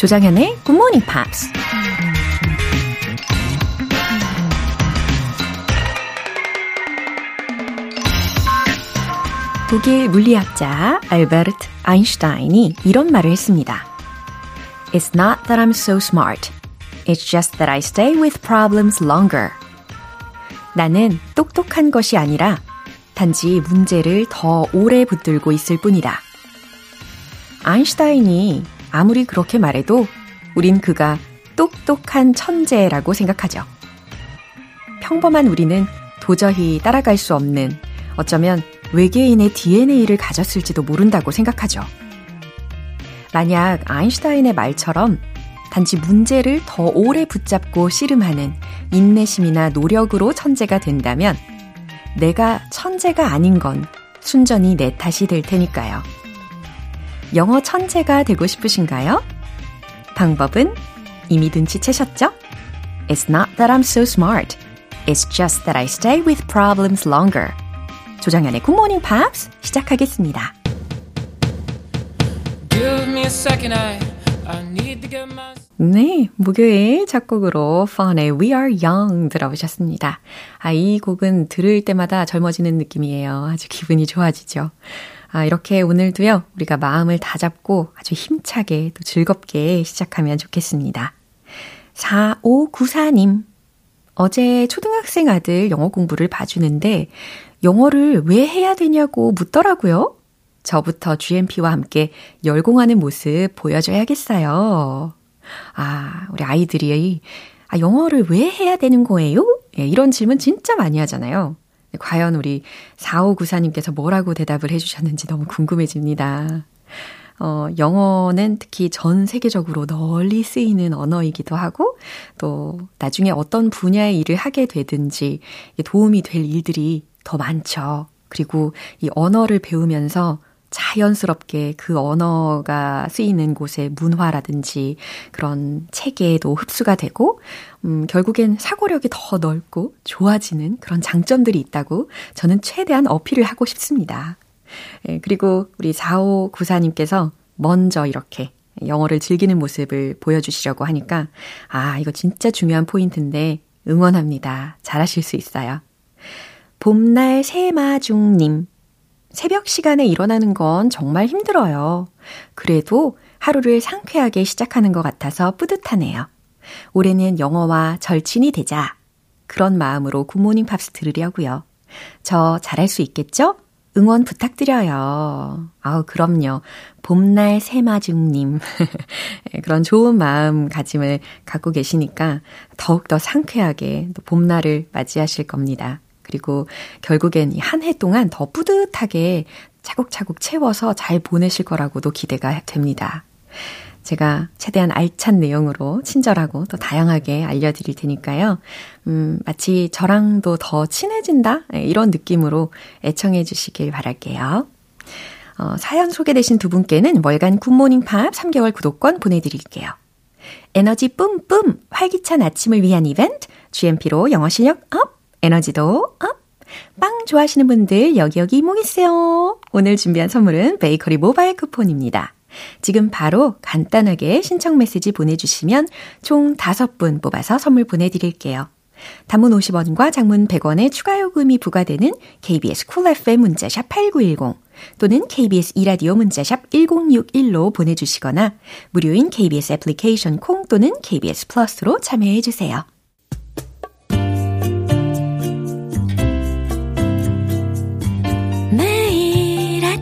조장현의 Good Morning Pops. 독일 물리학자 알베르트 아인슈타인이 이런 말을 했습니다. It's not that I'm so smart. It's just that I stay with problems longer. 나는 똑똑한 것이 아니라 단지 문제를 더 오래 붙들고 있을 뿐이다. 아인슈타인이 아무리 그렇게 말해도 우린 그가 똑똑한 천재라고 생각하죠. 평범한 우리는 도저히 따라갈 수 없는 어쩌면 외계인의 DNA를 가졌을지도 모른다고 생각하죠. 만약 아인슈타인의 말처럼 단지 문제를 더 오래 붙잡고 씨름하는 인내심이나 노력으로 천재가 된다면 내가 천재가 아닌 건 순전히 내 탓이 될 테니까요. 영어 천재가 되고 싶으신가요? 방법은 이미 눈치채셨죠? It's not that I'm so smart. It's just that I stay with problems longer. 조정연의 굿모닝 팝스 시작하겠습니다. 네, 목요일 작곡으로 펀의 We Are Young 들어보셨습니다. 아, 이 곡은 들을 때마다 젊어지는 느낌이에요. 아주 기분이 좋아지죠. 아, 이렇게 오늘도요, 우리가 마음을 다잡고 아주 힘차게 또 즐겁게 시작하면 좋겠습니다. 4594님. 어제 초등학생 아들 영어 공부를 봐주는데 영어를 왜 해야 되냐고 묻더라고요. 저부터 GMP와 함께 열공하는 모습 보여줘야겠어요. 아, 우리 아이들이 아, 영어를 왜 해야 되는 거예요? 예, 이런 질문 진짜 많이 하잖아요. 과연 우리 4594님께서 뭐라고 대답을 해주셨는지 너무 궁금해집니다. 어, 영어는 특히 전 세계적으로 널리 쓰이는 언어이기도 하고, 또 나중에 어떤 분야의 일을 하게 되든지 도움이 될 일들이 더 많죠. 그리고 이 언어를 배우면서 자연스럽게 그 언어가 쓰이는 곳의 문화라든지 그런 체계에도 흡수가 되고, 음, 결국엔 사고력이 더 넓고 좋아지는 그런 장점들이 있다고 저는 최대한 어필을 하고 싶습니다. 예, 그리고 우리 4594님께서 먼저 이렇게 영어를 즐기는 모습을 보여주시려고 하니까, 아, 이거 진짜 중요한 포인트인데 응원합니다. 잘하실 수 있어요. 봄날 새마중님. 새벽 시간에 일어나는 건 정말 힘들어요. 그래도 하루를 상쾌하게 시작하는 것 같아서 뿌듯하네요. 올해는 영어와 절친이 되자. 그런 마음으로 굿모닝 팝스 들으려고요. 저 잘할 수 있겠죠? 응원 부탁드려요. 아우, 그럼요. 봄날 새마중님. 그런 좋은 마음가짐을 갖고 계시니까 더욱더 상쾌하게 또 봄날을 맞이하실 겁니다. 그리고 결국엔 한 해 동안 더 뿌듯하게 차곡차곡 채워서 잘 보내실 거라고도 기대가 됩니다. 제가 최대한 알찬 내용으로 친절하고 또 다양하게 알려드릴 테니까요. 음, 마치 저랑도 더 친해진다? 예, 이런 느낌으로 애청해 주시길 바랄게요. 어, 사연 소개되신 두 분께는 월간 굿모닝 팝 3개월 구독권 보내드릴게요. 에너지 뿜뿜 활기찬 아침을 위한 이벤트 GMP로 영어 실력 up 에너지도 up! 빵 좋아하시는 분들 여기 여기 모이세요. 오늘 준비한 선물은 베이커리 모바일 쿠폰입니다. 지금 바로 간단하게 신청 메시지 보내주시면 총 5분 뽑아서 선물 보내드릴게요. 단문 50원과 장문 100원의 추가 요금이 부과되는 KBS 쿨 FM 문자샵 8910 또는 KBS 이라디오 문자샵 1061로 보내주시거나 무료인 KBS 애플리케이션 콩 또는 KBS 플러스로 참여해 주세요.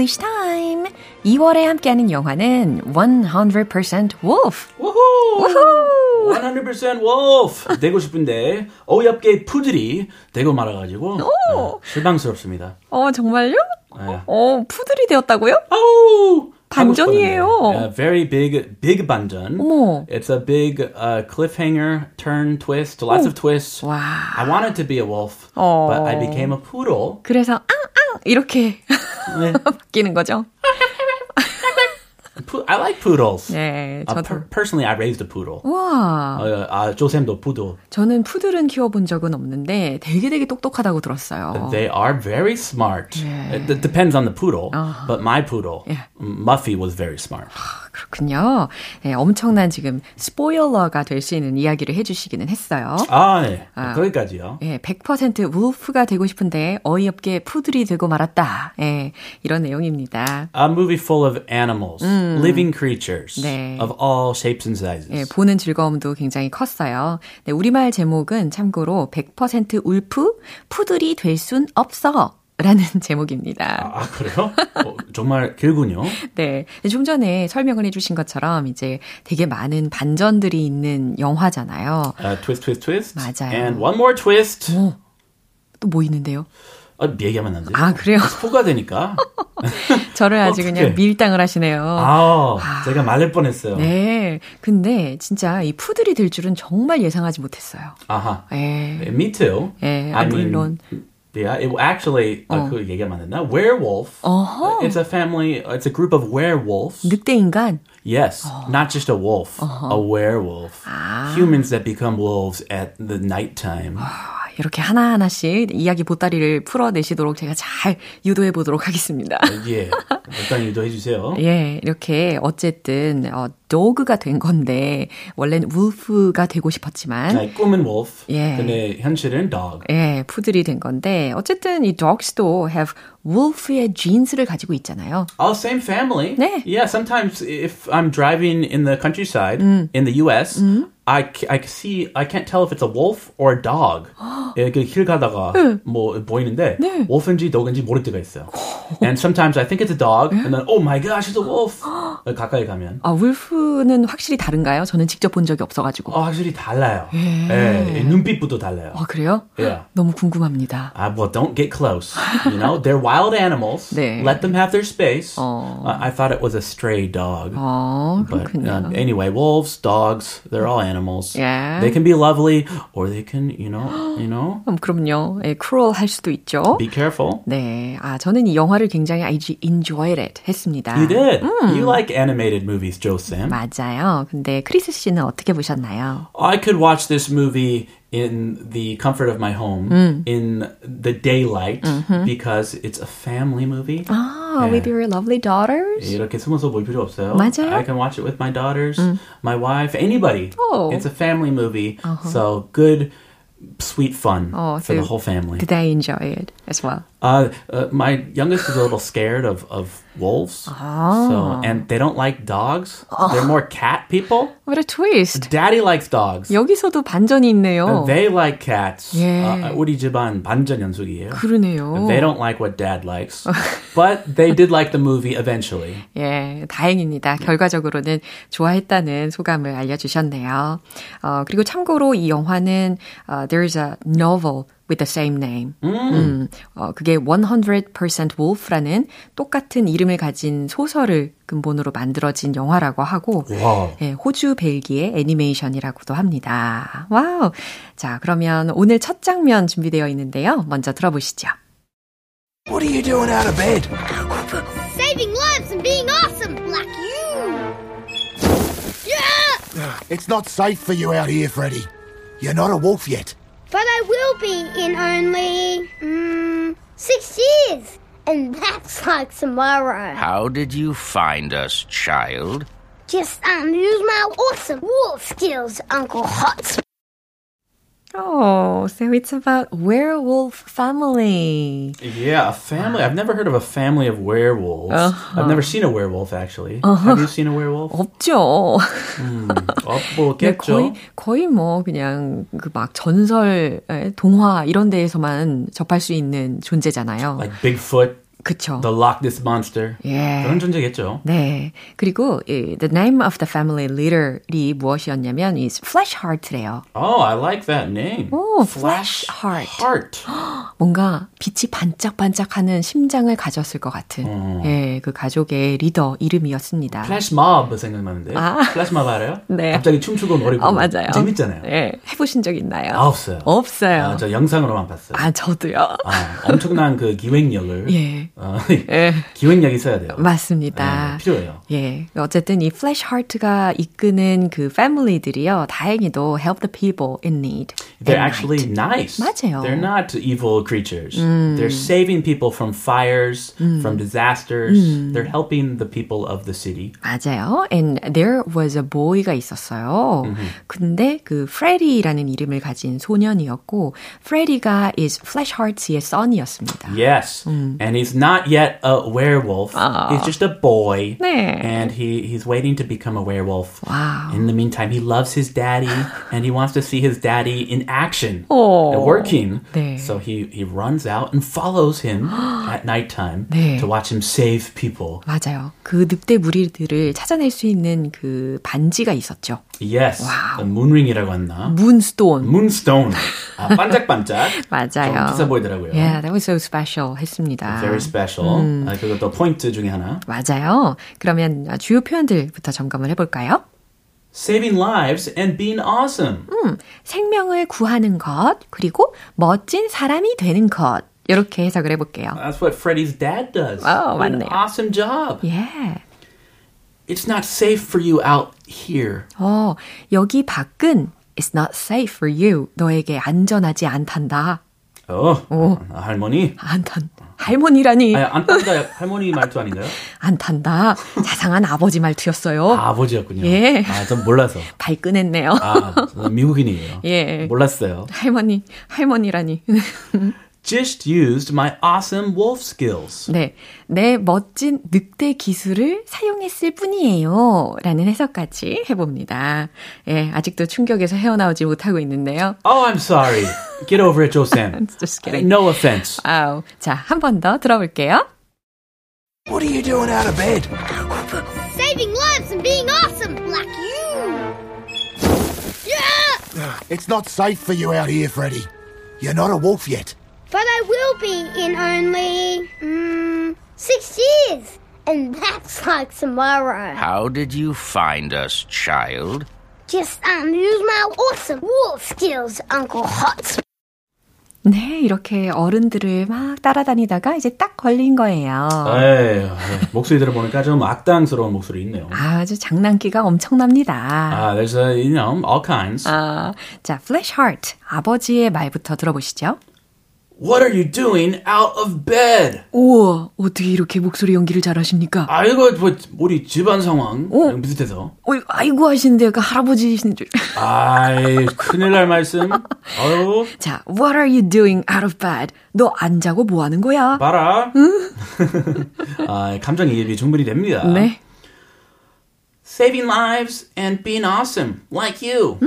English Time. 2월에 함께하는 영화는 100% Wolf. 우후! 우후! 100% wolf 되고 싶은데 어이없게 푸들이 되고 말아가지고 네, 실망스럽습니다. 어, 정말요? 네. 어, 푸들이 되었다고요? 아우! 반전이에요. Yeah, very big, big 반전. 어머. It's a big uh, cliffhanger, turn, twist, lots of twists. 와. I wanted to be a wolf, 어. but I became a poodle. 그래서 앙앙 이렇게 네. 바뀌는 거죠. I like poodles. 네, Uh, 저도. per- personally, I raised a poodle. 와, 어, 아, 조샘도 푸들. 저는 푸들은 키워본 적은 없는데 되게 되게 똑똑하다고 들었어요. They are very smart. Yeah. It, depends on the poodle, but my poodle, Yeah. Muffy, was very smart. 그렇군요. 네, 엄청난 지금 스포일러가 될 수 있는 이야기를 해주시기는 했어요. 아, 네. 거기까지요. 예, 100% 울프가 되고 싶은데 어이없게 푸들이 되고 말았다. 예, 이런 내용입니다. A movie full of animals, living creatures 네. of all shapes and sizes. 예, 보는 즐거움도 굉장히 컸어요. 네, 우리말 제목은 참고로 100% 울프, 푸들이 될 순 없어. 라는 제목입니다. 아, 그래요? 어, 정말 길군요. 네. 좀 전에 설명을 해주신 것처럼 이제 되게 많은 반전들이 있는 영화잖아요. Uh, twist, twist, twist. 맞아요. And one more twist. 또 뭐 있는데요? 아, 얘기하면 안 돼요. 아, 그래요? 포가 되니까. 저를 아주 어떡해. 그냥 밀당을 하시네요. 아, 제가 말릴 뻔했어요. 네. 근데 진짜 이 푸들이 될 줄은 정말 예상하지 못했어요. 아하. 예. Me too. 예, I 아, mean, 물론. Yeah, it actually 어. 그 얘기하면 안 됐나? Werewolf. 어허. It's a family. It's a group of werewolves. 늑대 인간? Yes, not just a wolf, a werewolf. Humans that become wolves at the nighttime. 아, 이렇게 하나하나씩 이야기 보따리를 풀어내시도록 제가 잘 유도해 보도록 하겠습니다. 예, 일단 유도해 주세요. 예, 이렇게 어쨌든 어, 도그가 된 건데 원래는 울프가 되고 싶었지만 네, 꿈은 wolf. 예. 근데 현실은 dog. 예, 푸들이 된 건데 어쨌든 이 dogs도 have wolf의 genes를 가지고 있잖아요. All same family. 네. Yeah, sometimes if I'm driving in the countryside in the U.S., I, c- I see I can't tell if it's a wolf or a dog. 예, 그길 가다가 뭐 보이는데 네. wolf인지 dog인지 모를 때가 있어요. And sometimes I think it's a dog, and then oh my gosh, it's a wolf. 가까이 가면 아, 울 프는 확실히 다른가요? 저는 직접 본 적이 없어가지고. 어, 확실히 달라요. 예, 눈빛부터 달라요. 아, 그래요? Yeah. 너무 궁금합니다. Ah, well, don't get close. You know, they're wild animals. 네. Let them have their space. 어. Uh, I thought it was a stray dog. 어, But 그렇군요. uh, anyway, wolves, dogs, they're all animals. Yeah. They can be lovely or they can, you know, you know, 음, 그럼요. 예, cruel 할 수도 있죠. be careful. 네. 아, 저는 이 영화를 굉장히 I enjoyed it 했습니다. You did. You like animated movies, Joe Sam. 맞아요. 근데 크리스 씨는 어떻게 보셨나요? I could watch this movie in the comfort of my home, in the daylight, because it's a family movie. 아, 네. with your lovely daughters? 이렇게 숨어서 볼 필요 없어요. 맞아요. I can watch it with my daughters, my wife, anybody. Oh. It's a family movie, so good, sweet fun Oh, for the so whole family. Did I enjoy it as well? Uh, uh, my youngest is a little scared of, of wolves, so and they don't like dogs. They're more cat people. What a twist. Daddy likes dogs. 여기서도 반전이 있네요. They like cats. 예. Uh, 우리 집안 반전 연속이에요. 그러네요. They don't like what dad likes, but they did like the movie eventually. 예, 다행입니다. 결과적으로는 좋아했다는 소감을 알려주셨네요. 어, 그리고 참고로 이 영화는 어, there's a novel with the same name. 음, 어, 그게 100% Wolf라는 똑같은 이름을 가진 소설을 근본으로 만들어진 영화라고 하고 와우. 예, 호주 벨기에 애니메이션이라고도 합니다. 와우. 자, 그러면 오늘 첫 장면 준비되어 있는데요. 먼저 들어보시죠. What are you doing out of bed? Saving lives and being awesome, like you. Yeah! It's not safe for you out here, Freddy. You're not a wolf yet. But I will be in only mm, six years. And that's like tomorrow. How did you find us, child? Just um use my awesome wolf skills, Uncle Hot. Oh, so it's about werewolf family. Yeah, a family. I've never heard of a family of werewolves. Uh-huh. I've never seen a werewolf actually. Have you seen a werewolf? 없죠. 없고 네, 거의. 거의 뭐 그냥 그 막 전설, 에, 동화 이런 데에서만 접할 수 있는 존재잖아요. Like Bigfoot, 그쵸? the Loch Ness monster. 예. 그런 존재겠죠. 네. 그리고 이, the name of the family leader이 무엇이었냐면 is Flesh Heart래요. Oh, I like that name. 오, Flesh Heart. Heart. 뭔가 빛이 반짝반짝하는 심장을 가졌을 것 같은 어. 예, 그 가족의 리더 이름이었습니다. Flash Mob 생각나는데. 아. Flash Mob 알아요? 네. 갑자기 춤추고 노래 부르고. 어, 맞아요. 재밌잖아요. 예, 해보신 적 있나요? 아, 없어요. 없어요. 아, 저 영상으로만 봤어요. 아, 저도요. 아, 엄청난 그 기획력을. 예. 어, 예. 기획력이 있어야 돼요. 맞습니다. 네, 필요해요. 예. 어쨌든 이 플래시 하트가 이끄는 그 패밀리들이요. 다행히도 help the people in need. They're actually nice. 맞아요. They're not evil creatures. They're saving people from fires, from disasters. They're helping the people of the city. 맞아요. And there was a boy가 있었어요. 근데 그 프레디라는 이름을 가진 소년이었고 프레디가 is Flash Heart의 son이었습니다. Yes. And he's not yet a werewolf. He's just a boy. 네. And he, he's waiting to become a werewolf. Wow. In the meantime, he loves his daddy and he wants to see his daddy in action 오. and working. 네. So he, he runs out and follows him at nighttime 네. to watch him save people. 맞아요. 그 늑대 무리들을 찾아낼 수 있는 그 반지가 있었죠. Yes. The moonring이라고 했나? 문스톤. Moonstone. 아, 반짝반짝. 맞아요. 좀 비싸 보이더라고요. Yeah, that was so special 했습니다. Very special. 아, 그것도 포인트 중에 하나. 맞아요. 그러면 주요 표현들부터 점검을 해볼까요? Saving lives and being awesome. 생명을 구하는 것, 그리고 멋진 사람이 되는 것. 이렇게 해석을 해볼게요. That's what Freddy's dad does. Oh, What an 맞네요. awesome job. Yeah. It's not safe for you out here. 어, 여기 밖은 It's not safe for you. 너에게 안전하지 않단다. 어, 아, 할머니? 안탄. 할머니라니. 아니, 안 탄다. 할머니 말투 아닌가요? 안 탄다. 자상한 아버지 말투였어요. 아, 아버지였군요. 예. 아, 전 몰라서. 발끈했네요. 아, 저는 미국인이에요. 예. 몰랐어요. 할머니, 할머니라니. Just used my awesome wolf skills. 네. 내 멋진 늑대 기술을 사용했을 뿐이에요. 라는 해석까지 해봅니다. 예, 아직도 충격에서 헤어나오지 못하고 있는데요. Oh, I'm sorry. Get over it, Joe-san. Just kidding. No offense. 아우. 자, 한 번 더 들어볼게요. What are you doing out of bed? Saving lives and being awesome, like you. Yeah! It's not safe for you out here, Freddy. You're not a wolf yet. But I will be in only mm, six years. And that's like tomorrow. How did you find us, child? Just um use my awesome wolf skills, Uncle Hot. 네, 이렇게 어른들을 막 따라다니다가 이제 딱 걸린 거예요. 에이, 목소리 들어보니까 좀 악당스러운 목소리 있네요. 아주 장난기가 엄청납니다. 아, there's a, you know, all kinds. 아, 자, Flash Heart 아버지의 말부터 들어보시죠. What are you doing out of bed? 우와, 어떻게 이렇게 목소리 연기를 잘하십니까? 아이고, 뭐, 우리 집안 상황 어? 비슷해서. 어이, 아이고 하시는데 약간 할아버지신 줄. 아이, 큰일 날 말씀. 아유, 자, What are you doing out of bed? 너 안 자고 뭐 하는 거야? 봐라. 아, 감정이입이 충분히 됩니다. 네. Saving lives and being awesome, like you.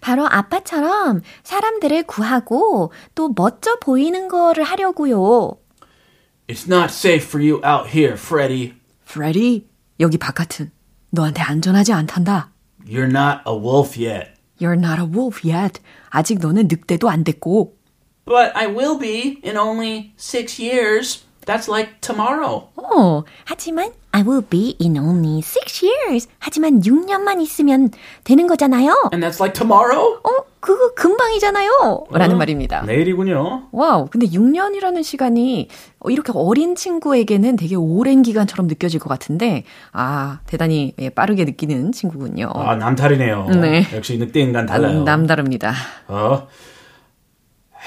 바로 아빠처럼 사람들을 구하고 또 멋져 보이는 거를 하려고요. It's not safe for you out here, Freddy. 프레디, 여기 바깥은 너한테 안전하지 않단다. You're not a wolf yet. You're not a wolf yet. 아직 너는 늑대도 안 됐고. But I will be in only six years. That's like tomorrow. 어, 하지만 I will be in only six years. 하지만 6년만 있으면 되는 거잖아요. And that's like tomorrow? 어, 그거 금방이잖아요. 라는 말입니다. 내일이군요. 와우, 근데 6년이라는 시간이 이렇게 어린 친구에게는 되게 오랜 기간처럼 느껴질 것 같은데, 아, 대단히 예, 빠르게 느끼는 친구군요. 아, 남다르네요. 네. 역시 늑대 인간 달라요. 남다릅니다. 어?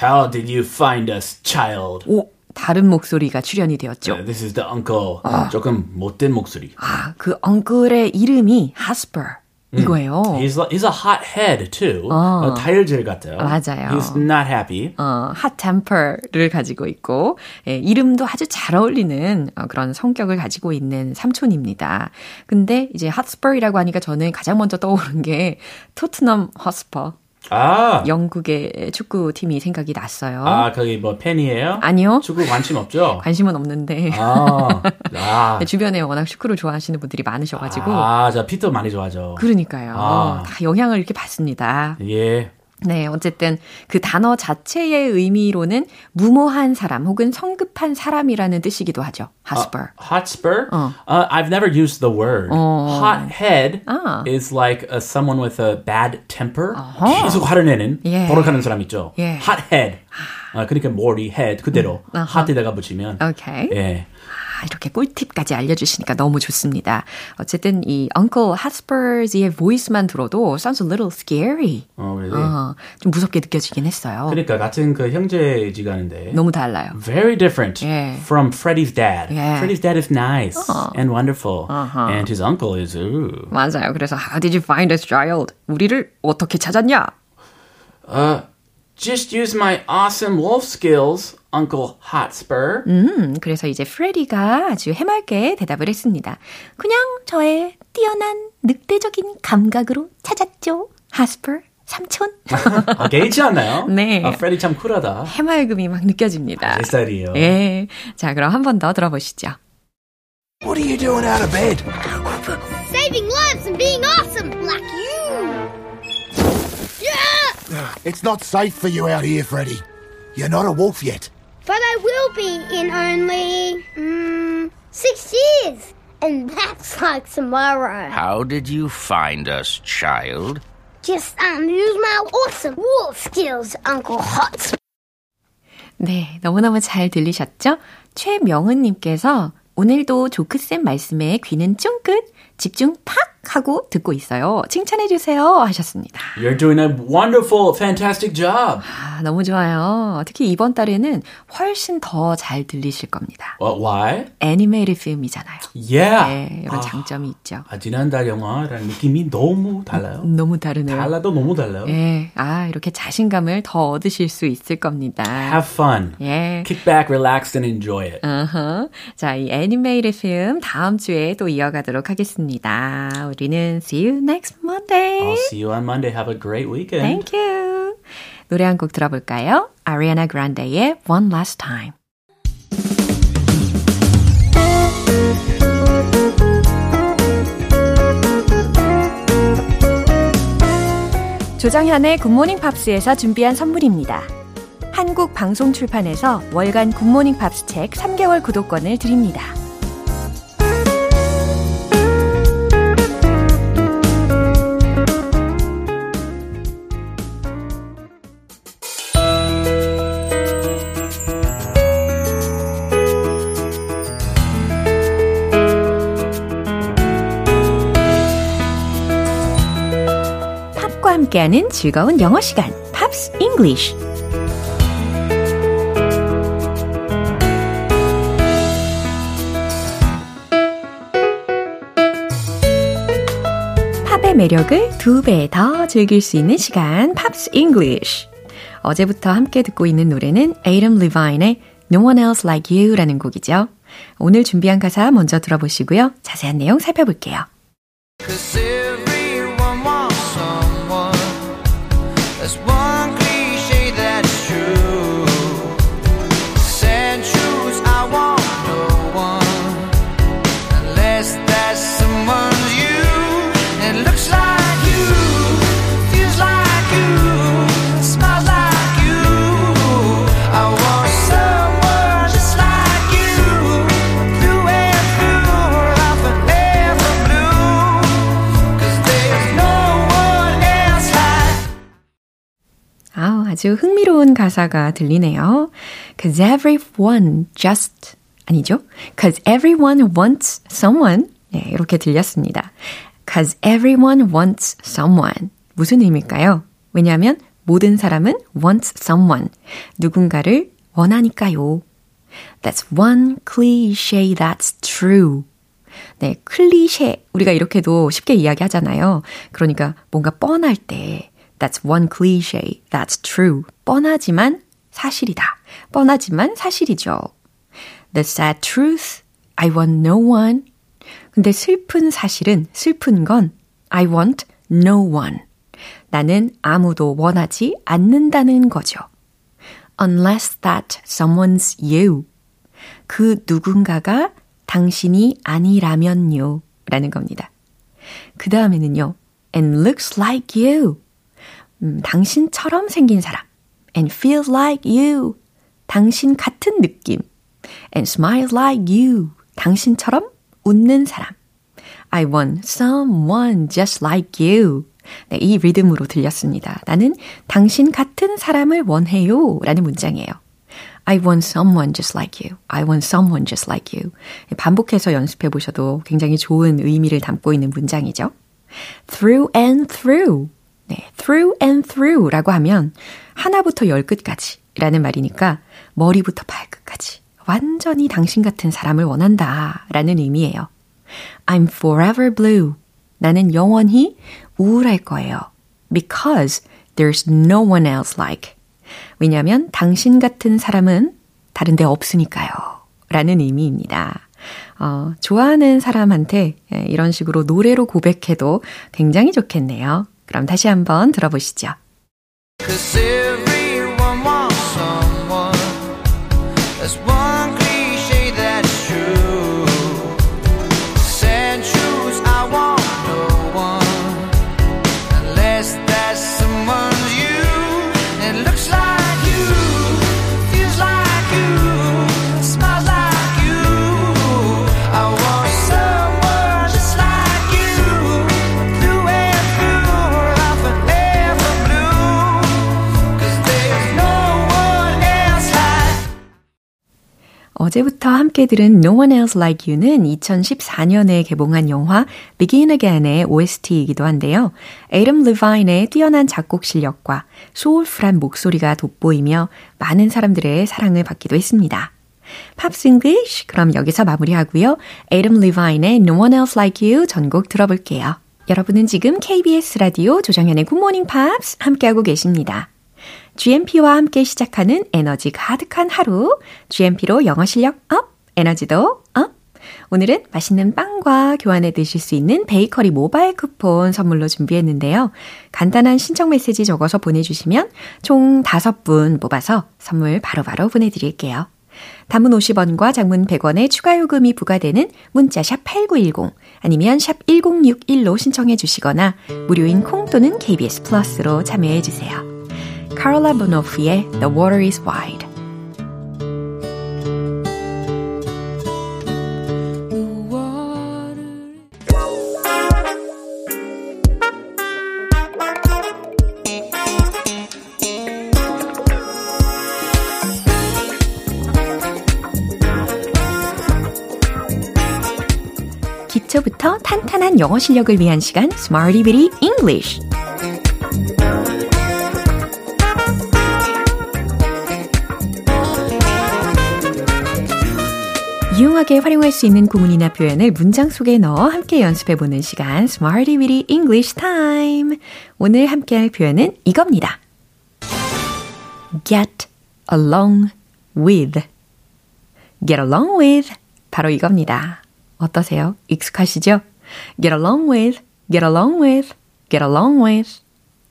How did you find us, child? 오, 다른 목소리가 출연이 되었죠. Uh, This is the uncle. 조금 못된 목소리. 아, 그 엉클의 이름이 Hasper. 이거예요. He's he's a hot head too. 어. 어, 다혈질 같아요. 맞아요. He's not happy. 어, hot temper를 가지고 있고, 예, 이름도 아주 잘 어울리는 어, 그런 성격을 가지고 있는 삼촌입니다. 근데 이제 핫스퍼이라고 하니까 저는 가장 먼저 떠오른 게 토트넘 핫스퍼. 아, 영국의 축구팀이 생각이 났어요. 아 거기 뭐 팬이에요? 아니요. 축구 관심 없죠? 관심은 없는데. 아, 아, 주변에 워낙 축구를 좋아하시는 분들이 많으셔가지고. 아, 저 피터 많이 좋아하죠. 그러니까요. 아. 다 영향을 이렇게 받습니다. 예. 네, 어쨌든 그 단어 자체의 의미로는 무모한 사람 혹은 성급한 사람이라는 뜻이기도 하죠. hotspur. Hotspur? 어. Uh, I've never used the word. 어. Hot head 아. is like uh, someone with a bad temper. 어허. 계속 화를 내는 예. 버럭하는 사람 있죠. 예. Hot head. 아, 그러니까 머리, head 그대로 어허. hot에다가 붙이면 오케이. 예. 아, 이렇게 꿀팁까지 알려주시니까 너무 좋습니다. 어쨌든 이 Uncle Hotspur의 voice만 들어도 sounds a little scary. 어, really? 어, 좀 무섭게 느껴지긴 했어요. 그러니까 같은 그 형제지간인데 너무 달라요. very different 예. from Freddie's dad. 예. Freddie's dad is nice and wonderful, 어허. and his uncle is ooh. 맞아요. 그래서 How did you find us, child? 우리를 어떻게 찾았냐? Uh, just use my awesome wolf skills, Uncle Hotspur. 음, 그래서 이제 프레디가 아주 해맑게 대답을 했습니다. 그냥 저의 뛰어난 늑대적인 감각으로 찾았죠. 하스퍼 삼촌. 아, 개의치 않나요? 네. 아, 프레디 참 쿨하다. 해맑음이 막 느껴집니다. 내 스타일이에요. 예. 자, 그럼 한 번 더 들어보시죠. What are you doing out of bed? Saving lives and being awesome, like you. Yeah! It's not safe for you out here, Freddy. You're not a wolf yet. But I will be in only mm, six years. And that's like tomorrow. How did you find us, child? Just um use my awesome wolf skills, Uncle Hot. 네, 너무너무 잘 들리셨죠? 최명은님께서 오늘도 조크쌤 말씀에 귀는 쫑긋, 집중 팍 하고 듣고 있어요. 칭찬해 주세요. 하셨습니다. You're doing a wonderful, fantastic job. 아, 너무 좋아요. 특히 이번 달에는 훨씬 더 잘 들리실 겁니다. Well, why? 애니메이트 필름이잖아요. Yeah. 네, 이런 아, 장점이 있죠. 아, 지난달 영화랑 느낌이 너무 달라요. 너무 다르네요. 달라도 너무 달라요. 예, 아, 이렇게 자신감을 더 얻으실 수 있을 겁니다. Have fun. 예. Kick back, relax, and enjoy it. 어허. 자, 이 애니메이트 필름 다음 주에 또 이어가도록 하겠습니다. 우리는 see you next Monday. I'll see you on Monday. Have a great weekend. Thank you. 노래 한 곡 들어볼까요? Ariana Grande의 One Last Time. 조정현의 굿모닝 팝스에서 준비한 선물입니다. 한국 방송 출판에서 월간 굿모닝 팝스 책 3개월 구독권을 드립니다. 함께하는 즐거운 영어 시간, Pops English. 팝의 매력을 두 배 더 즐길 수 있는 시간, Pops English. 어제부터 함께 듣고 있는 노래는 Adam Levine의 No One Else Like You라는 곡이죠. 오늘 준비한 가사 먼저 들어보시고요. 자세한 내용 살펴볼게요. 아주 흥미로운 가사가 들리네요. Cause everyone just, 아니죠? Cause everyone wants someone. 네, 이렇게 들렸습니다. Cause everyone wants someone. 무슨 의미일까요? 왜냐하면 모든 사람은 wants someone. 누군가를 원하니까요. That's one cliche that's true. 네, 클리셰. 우리가 이렇게도 쉽게 이야기하잖아요. 그러니까 뭔가 뻔할 때 That's one cliche. That's true. 뻔하지만 사실이다. 뻔하지만 사실이죠. The sad truth. I want no one. 근데 슬픈 사실은 슬픈 건 I want no one. 나는 아무도 원하지 않는다는 거죠. Unless that someone's you. 그 누군가가 당신이 아니라면요. 라는 겁니다. 그 다음에는요. And looks like you. 음, 당신처럼 생긴 사람. And feels like you. 당신 같은 느낌. And smiles like you. 당신처럼 웃는 사람. I want someone just like you. 네, 이 리듬으로 들렸습니다. 나는 당신 같은 사람을 원해요. 라는 문장이에요. I want someone just like you. I want someone just like you. 반복해서 연습해 보셔도 굉장히 좋은 의미를 담고 있는 문장이죠. through and through. 네, through and through라고 하면 하나부터 열 끝까지 라는 말이니까 머리부터 발끝까지 완전히 당신 같은 사람을 원한다 라는 의미예요. I'm forever blue. 나는 영원히 우울할 거예요. Because there's no one else like. 왜냐하면 당신 같은 사람은 다른 데 없으니까요. 라는 의미입니다. 어, 좋아하는 사람한테 이런 식으로 노래로 고백해도 굉장히 좋겠네요. 그럼 다시 한번 들어보시죠. 어제부터 함께 들은 No One Else Like You는 2014년에 개봉한 영화 Begin Again의 OST이기도 한데요. Adam Levine의 뛰어난 작곡 실력과 soulful한 목소리가 돋보이며 많은 사람들의 사랑을 받기도 했습니다. Pops English 그럼 여기서 마무리하고요. Adam Levine의 No One Else Like You 전곡 들어볼게요. 여러분은 지금 KBS 라디오 조정현의 Good Morning Pops 함께하고 계십니다. GMP와 함께 시작하는 에너지 가득한 하루. GMP로 영어 실력 up, 에너지도 up. 오늘은 맛있는 빵과 교환해 드실 수 있는 베이커리 모바일 쿠폰 선물로 준비했는데요. 간단한 신청 메시지 적어서 보내주시면 총 5분 뽑아서 선물 바로바로 바로 보내드릴게요. 단문 50원과 장문 100원의 추가 요금이 부과되는 문자 샵 8910 아니면 샵 1061로 신청해 주시거나 무료인 콩 또는 KBS 플러스로 참여해 주세요. 카롤라 보노프의 The Water is Wide 기초부터 탄탄한 영어 실력을 위한 시간 Smarty Bitty English 유용하게 활용할 수 있는 구문이나 표현을 문장 속에 넣어 함께 연습해보는 시간 Smarty Bitty English Time 오늘 함께할 표현은 이겁니다. Get along with Get along with 바로 이겁니다. 어떠세요? 익숙하시죠? Get along with, get along with, get along with.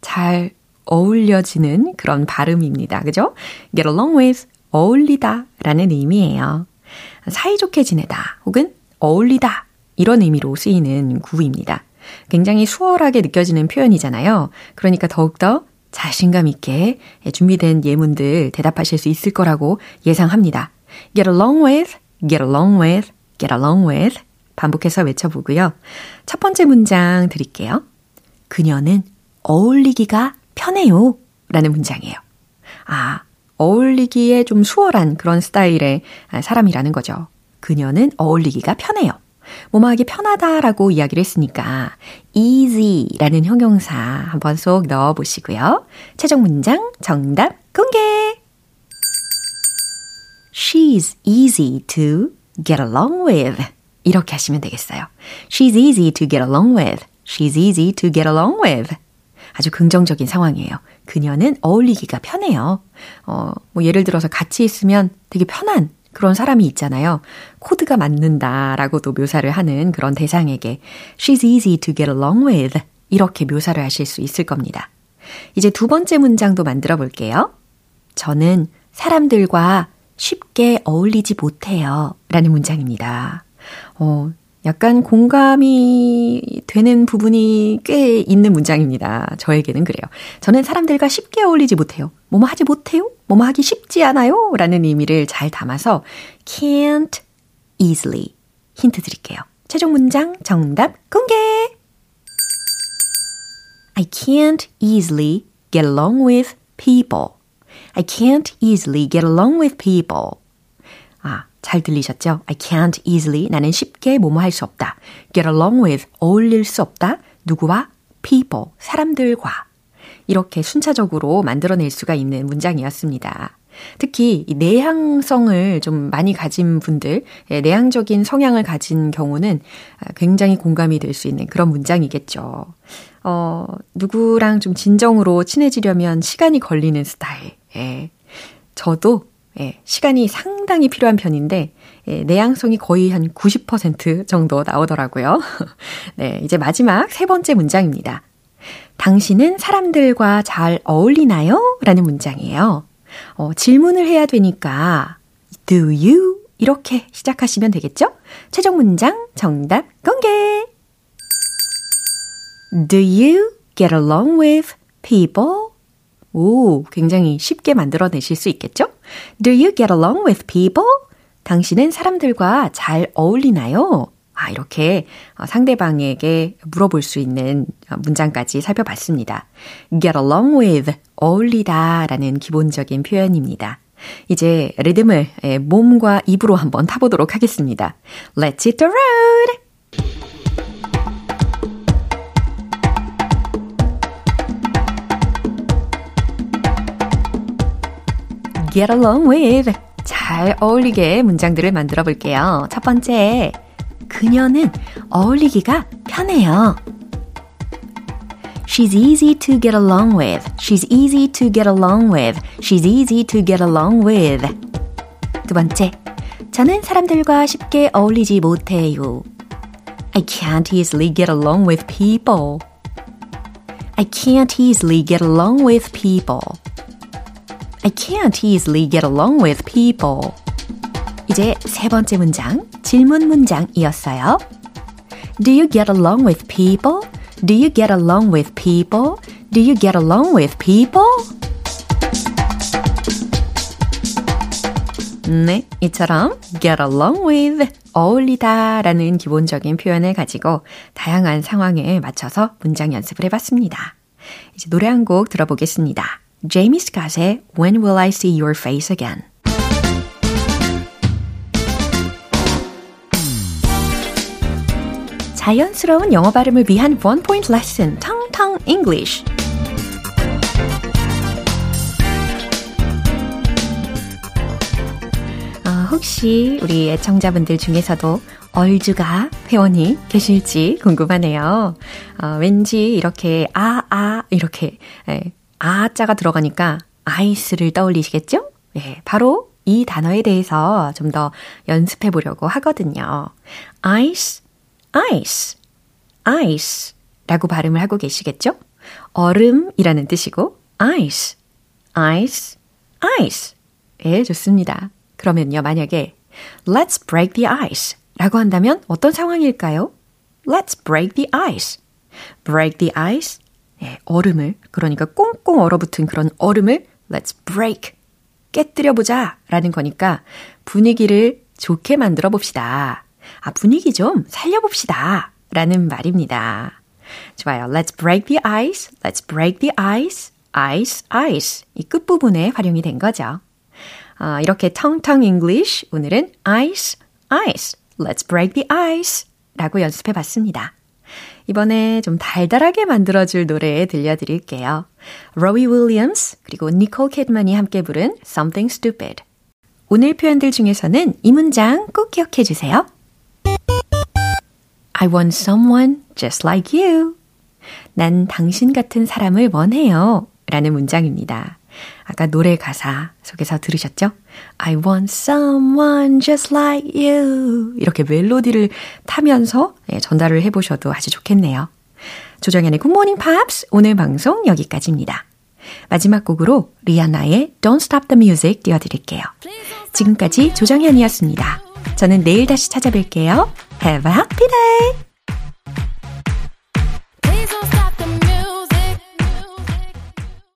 잘 어울려지는 그런 발음입니다. 그죠? Get along with, 어울리다 라는 의미예요. 사이좋게 지내다 혹은 어울리다 이런 의미로 쓰이는 구입니다. 굉장히 수월하게 느껴지는 표현이잖아요. 그러니까 더욱더 자신감 있게 준비된 예문들 대답하실 수 있을 거라고 예상합니다. Get along with, get along with, get along with 반복해서 외쳐보고요. 첫 번째 문장 드릴게요. 그녀는 어울리기가 편해요. 라는 문장이에요. 아, 어울리기에 좀 수월한 그런 스타일의 사람이라는 거죠. 그녀는 어울리기가 편해요. 뭐뭐 하기 편하다라고 이야기를 했으니까 easy라는 형용사 한번 쏙 넣어 보시고요. 최종 문장 정답 공개! She's easy to get along with. 이렇게 하시면 되겠어요. She's easy to get along with. She's easy to get along with. 아주 긍정적인 상황이에요. 그녀는 어울리기가 편해요. 어, 뭐 예를 들어서 같이 있으면 되게 편한 그런 사람이 있잖아요. 코드가 맞는다라고도 묘사를 하는 그런 대상에게 She's easy to get along with. 이렇게 묘사를 하실 수 있을 겁니다. 이제 두 번째 문장도 만들어 볼게요. 저는 사람들과 쉽게 어울리지 못해요. 라는 문장입니다. 어, 약간 공감이 되는 부분이 꽤 있는 문장입니다. 저에게는 그래요. 저는 사람들과 쉽게 어울리지 못해요. 뭐뭐 하지 못해요? 뭐뭐 하기 쉽지 않아요? 라는 의미를 잘 담아서 can't easily 힌트 드릴게요. 최종 문장 정답 공개! I can't easily get along with people. I can't easily get along with people. 아, 잘 들리셨죠? I can't easily 나는 쉽게 뭐뭐 할 수 없다. get along with 어울릴 수 없다. 누구와? people 사람들과 이렇게 순차적으로 만들어낼 수가 있는 문장이었습니다. 특히 이 내향성을 좀 많이 가진 분들, 예, 내향적인 성향을 가진 경우는 굉장히 공감이 될 수 있는 그런 문장이겠죠. 어, 누구랑 좀 진정으로 친해지려면 시간이 걸리는 스타일. 예. 저도 예, 시간이 상당히 필요한 편인데, 예, 내향성이 거의 한 90% 정도 나오더라고요. 네, 이제 마지막 세 번째 문장입니다. 당신은 사람들과 잘 어울리나요? 라는 문장이에요. 어, 질문을 해야 되니까, do you? 이렇게 시작하시면 되겠죠? 최종 문장 정답 공개! Do you get along with people? 오, 굉장히 쉽게 만들어내실 수 있겠죠? Do you get along with people? 당신은 사람들과 잘 어울리나요? 아, 이렇게 상대방에게 물어볼 수 있는 문장까지 살펴봤습니다. get along with, 어울리다 라는 기본적인 표현입니다. 이제 리듬을 몸과 입으로 한번 타보도록 하겠습니다. Let's hit the road! Get along with. 잘 어울리게 문장들을 만들어 볼게요. 첫 번째, 그녀는 어울리기가 편해요. She's easy to get along with. She's easy to get along with. She's easy to get along with. 두 번째, 저는 사람들과 쉽게 어울리지 못해요. I can't easily get along with people. I can't easily get along with people. I can't easily get along with people. 이제 세 번째 문장, 질문 문장이었어요. Do you get along with people? Do you get along with people? Do you get along with people? 네, 이처럼 get along with 어울리다 라는 기본적인 표현을 가지고 다양한 상황에 맞춰서 문장 연습을 해봤습니다. 이제 노래 한 곡 들어보겠습니다. 제이미 스캇의 When Will I See Your Face Again? 자연스러운 영어 발음을 위한 원 포인트 레슨 텅텅 English 어, 혹시 우리 애청자분들 중에서도 얼주가 회원이 계실지 궁금하네요. 어, 왠지 이렇게 아, 아, 이렇게 에, 아자가 들어가니까 아이스를 떠올리시겠죠? 예, 바로 이 단어에 대해서 좀 더 연습해 보려고 하거든요. ice, ice, ice 라고 발음을 하고 계시겠죠? 얼음이라는 뜻이고 ice, ice, ice. 예, 좋습니다. 그러면요, 만약에 let's break the ice 라고 한다면 어떤 상황일까요? Let's break the ice. break the ice 예, 얼음을, 그러니까 꽁꽁 얼어붙은 그런 얼음을 let's break, 깨뜨려 보자 라는 거니까 분위기를 좋게 만들어 봅시다. 아, 분위기 좀 살려 봅시다. 라는 말입니다. 좋아요. Let's break the ice. Let's break the ice. ice, ice. 이 끝부분에 활용이 된 거죠. 아, 이렇게 텅텅 English. 오늘은 ice, ice. Let's break the ice. 라고 연습해 봤습니다. 이번에 좀 달달하게 만들어줄 노래 들려드릴게요. 로이 윌리엄스 그리고 니콜 캐드만이 함께 부른 Something Stupid. 오늘 표현들 중에서는 이 문장 꼭 기억해 주세요. I want someone just like you. 난 당신 같은 사람을 원해요. 라는 문장입니다. 아까 노래 가사 속에서 들으셨죠? I want someone just like you. 이렇게 멜로디를 타면서 전달을 해보셔도 아주 좋겠네요. 조정현의 굿모닝 팝스 오늘 방송 여기까지입니다. 마지막 곡으로 리아나의 Don't Stop the Music 띄워드릴게요. 지금까지 조정현이었습니다. 저는 내일 다시 찾아뵐게요. Have a happy day!